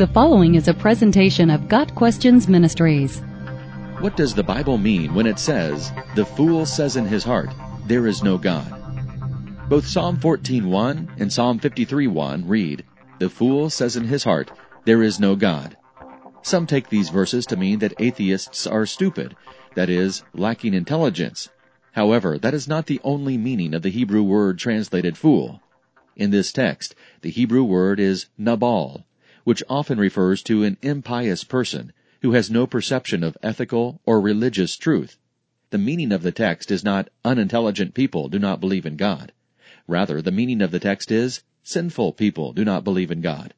The following is a presentation of Got Questions Ministries. What does the Bible mean when it says, The fool says in his heart, There is no God? Both Psalm 14.1 and Psalm 53.1 read, The fool says in his heart, There is no God. Some take these verses to mean that atheists are stupid, that is, lacking intelligence. However, that is not the only meaning of the Hebrew word translated fool. In this text, the Hebrew word is nabal, which often refers to an impious person who has no perception of ethical or religious truth. The meaning of the text is not unintelligent people do not believe in God. Rather, the meaning of the text is sinful people do not believe in God.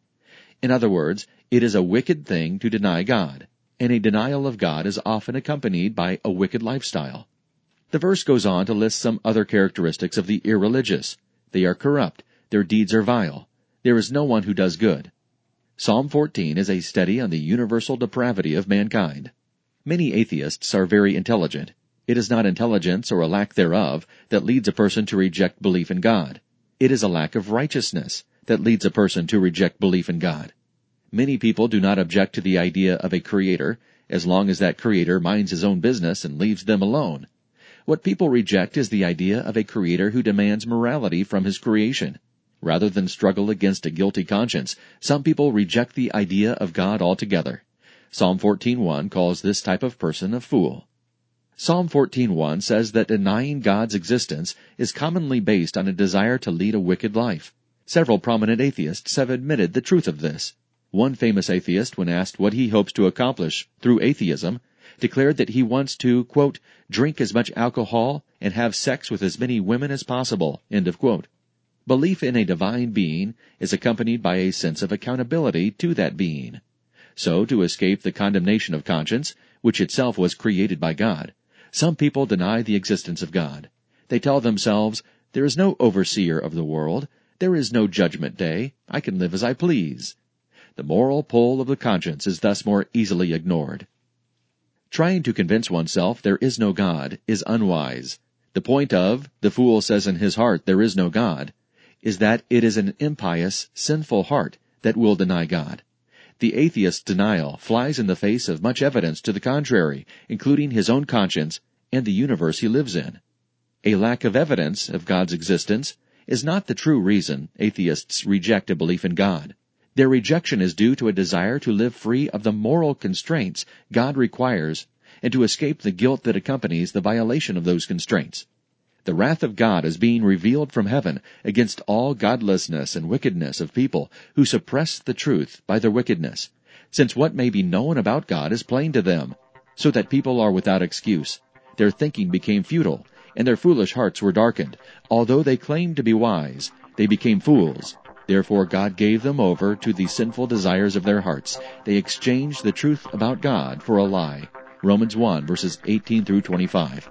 In other words, it is a wicked thing to deny God, and a denial of God is often accompanied by a wicked lifestyle. The verse goes on to list some other characteristics of the irreligious. They are corrupt, their deeds are vile, there is no one who does good. Psalm 14 is a study on the universal depravity of mankind. Many atheists are very intelligent. It is not intelligence or a lack thereof that leads a person to reject belief in God. It is a lack of righteousness that leads a person to reject belief in God. Many people do not object to the idea of a creator as long as that creator minds his own business and leaves them alone. What people reject is the idea of a creator who demands morality from his creation. Rather than struggle against a guilty conscience, some people reject the idea of God altogether. Psalm 14.1 calls this type of person a fool. Psalm 14.1 says that denying God's existence is commonly based on a desire to lead a wicked life. Several prominent atheists have admitted the truth of this. One famous atheist, when asked what he hopes to accomplish through atheism, declared that he wants to, quote, drink as much alcohol and have sex with as many women as possible, end of quote. Belief in a divine being is accompanied by a sense of accountability to that being. So, to escape the condemnation of conscience, which itself was created by God, some people deny the existence of God. They tell themselves, there is no overseer of the world, there is no judgment day, I can live as I please. The moral pull of the conscience is thus more easily ignored. Trying to convince oneself there is no God is unwise. The point of, the fool says in his heart there is no God, is that it is an impious, sinful heart that will deny God. The atheist's denial flies in the face of much evidence to the contrary, including his own conscience and the universe he lives in. A lack of evidence of God's existence is not the true reason atheists reject a belief in God. Their rejection is due to a desire to live free of the moral constraints God requires and to escape the guilt that accompanies the violation of those constraints. The wrath of God is being revealed from heaven against all godlessness and wickedness of people who suppress the truth by their wickedness, since what may be known about God is plain to them, so that people are without excuse. Their thinking became futile, and their foolish hearts were darkened. Although they claimed to be wise, they became fools. Therefore God gave them over to the sinful desires of their hearts. They exchanged the truth about God for a lie. Romans 1 verses 18 through 25.